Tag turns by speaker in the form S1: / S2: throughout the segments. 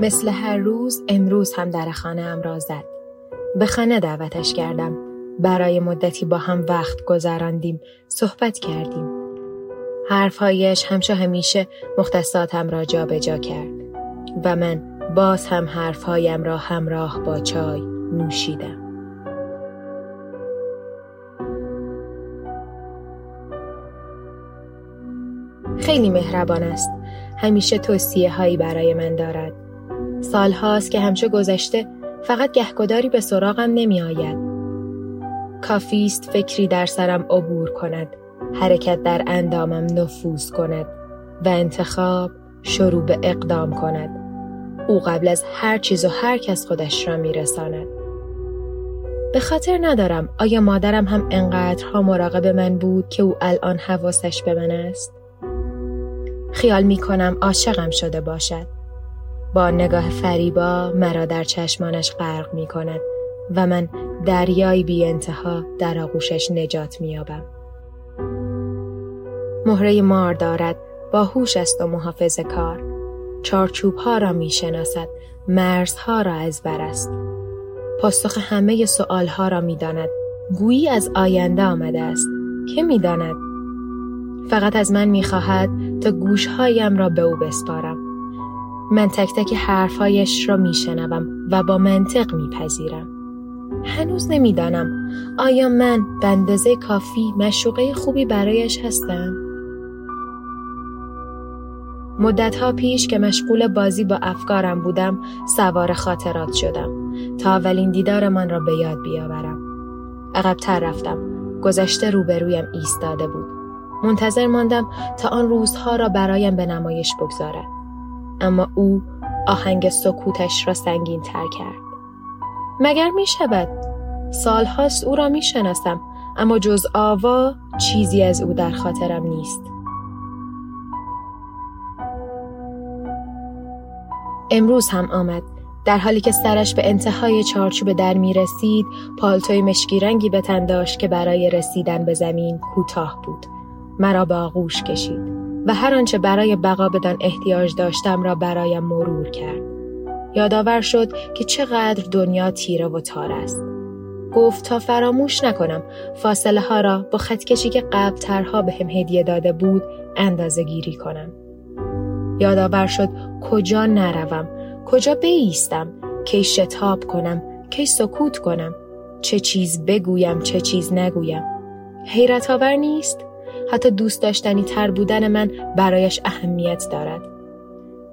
S1: مثل هر روز امروز هم در خانه ام را زد. به خانه دعوتش کردم. برای مدتی با هم وقت گذراندیم. صحبت کردیم. حرفهایش همچه همیشه مختصاتم را جا به جا کرد. و من باز هم حرفهایم را همراه با چای نوشیدم. خیلی مهربان است. همیشه توصیه هایی برای من دارد. سال هاست که همچه گذشته فقط گهگداری به سراغم نمی آید. کافیست فکری در سرم عبور کند. حرکت در اندامم نفوذ کند و انتخاب شروع به اقدام کند. او قبل از هر چیز و هر کس خودش را می رساند. به خاطر ندارم آیا مادرم هم انقدرها مراقب من بود که او الان حواسش به من است؟ خیال می کنم عاشقم شده باشد. با نگاه فریبا مرا در چشمانش غرق می کند و من دریایی بی انتها در آغوشش نجات می یابم. مهره مار دارد با هوش است و محافظ کار. چارچوب ها را می شناسد مرزها را از بر است. پاسخ همه سؤال ها را می داند گویی از آینده آمده است. که می داند فقط از من می خواهد تا گوشهایم را به او بسپارم. من تک تک حرفهایش را میشنوم و با منطق میپذیرم. هنوز نمی‌دانم آیا من به کافی مشوقه خوبی برایش هستم؟ مدتها پیش که مشغول بازی با افکارم بودم سوار خاطرات شدم تا اولین دیدارمان را به یاد بیاورم. عقبتر رفتم. گذشته روبرویم ایستاده بود. منتظر ماندم تا آن روزها را برایم به نمایش بگذارد. اما او آهنگ سکوتش را سنگین تر کرد. مگر می شود؟ سالهاست او را می شناسم اما جز آوا چیزی از او در خاطرم نیست. امروز هم آمد در حالی که سرش به انتهای چارچوب در می رسید پالتوی مشکی رنگی به تن داشت که برای رسیدن به زمین کوتاه بود مرا به آغوش کشید و هر آنچه برای بقا بدان احتیاج داشتم را برایم مرور کرد. یادآور شد که چقدر دنیا تیره و تار است. گفت تا فراموش نکنم فاصله ها را با خطکشی که قبلترها به هم هدیه داده بود اندازه گیری کنم. یادآور شد کجا نروم، کجا بیستم، کی شتاب کنم، کی سکوت کنم، چه چیز بگویم، چه چیز نگویم. حیرت آور نیست؟ حتی دوست داشتنی تر بودن من برایش اهمیت دارد.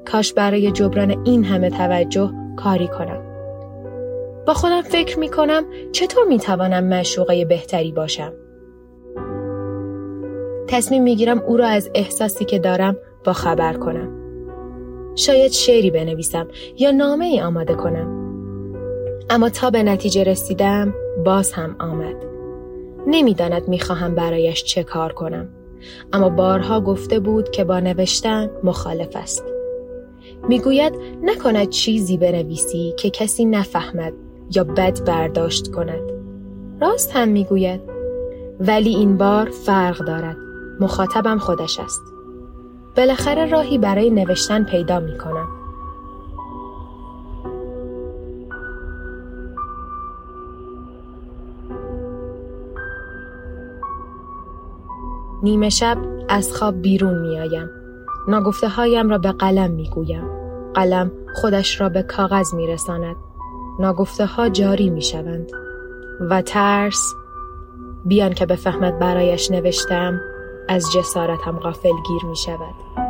S1: کاش برای جبران این همه توجه کاری کنم. با خودم فکر می کنم چطور می توانم مشوقه بهتری باشم. تصمیم می گیرم او را از احساسی که دارم با خبر کنم. شاید شعری بنویسم یا نامه ای آماده کنم. اما تا به نتیجه رسیدم باز هم آمد. نمی‌داند می‌خواهم برایش چه کار کنم. اما بارها گفته بود که با نوشتن مخالف است. می‌گوید نکند چیزی بنویسی که کسی نفهمد یا بد برداشت کند. راست هم می‌گوید. ولی این بار فرق دارد. مخاطبم خودش است. بالاخره راهی برای نوشتن پیدا می نیمه شب از خواب بیرون می آیم. ناگفته هایم را به قلم می گویم. قلم خودش را به کاغذ می رساند. ناگفته ها جاری می شوند. و ترس بیان که بفهمد برایش نوشتم از جسارتم غافل گیر می شود.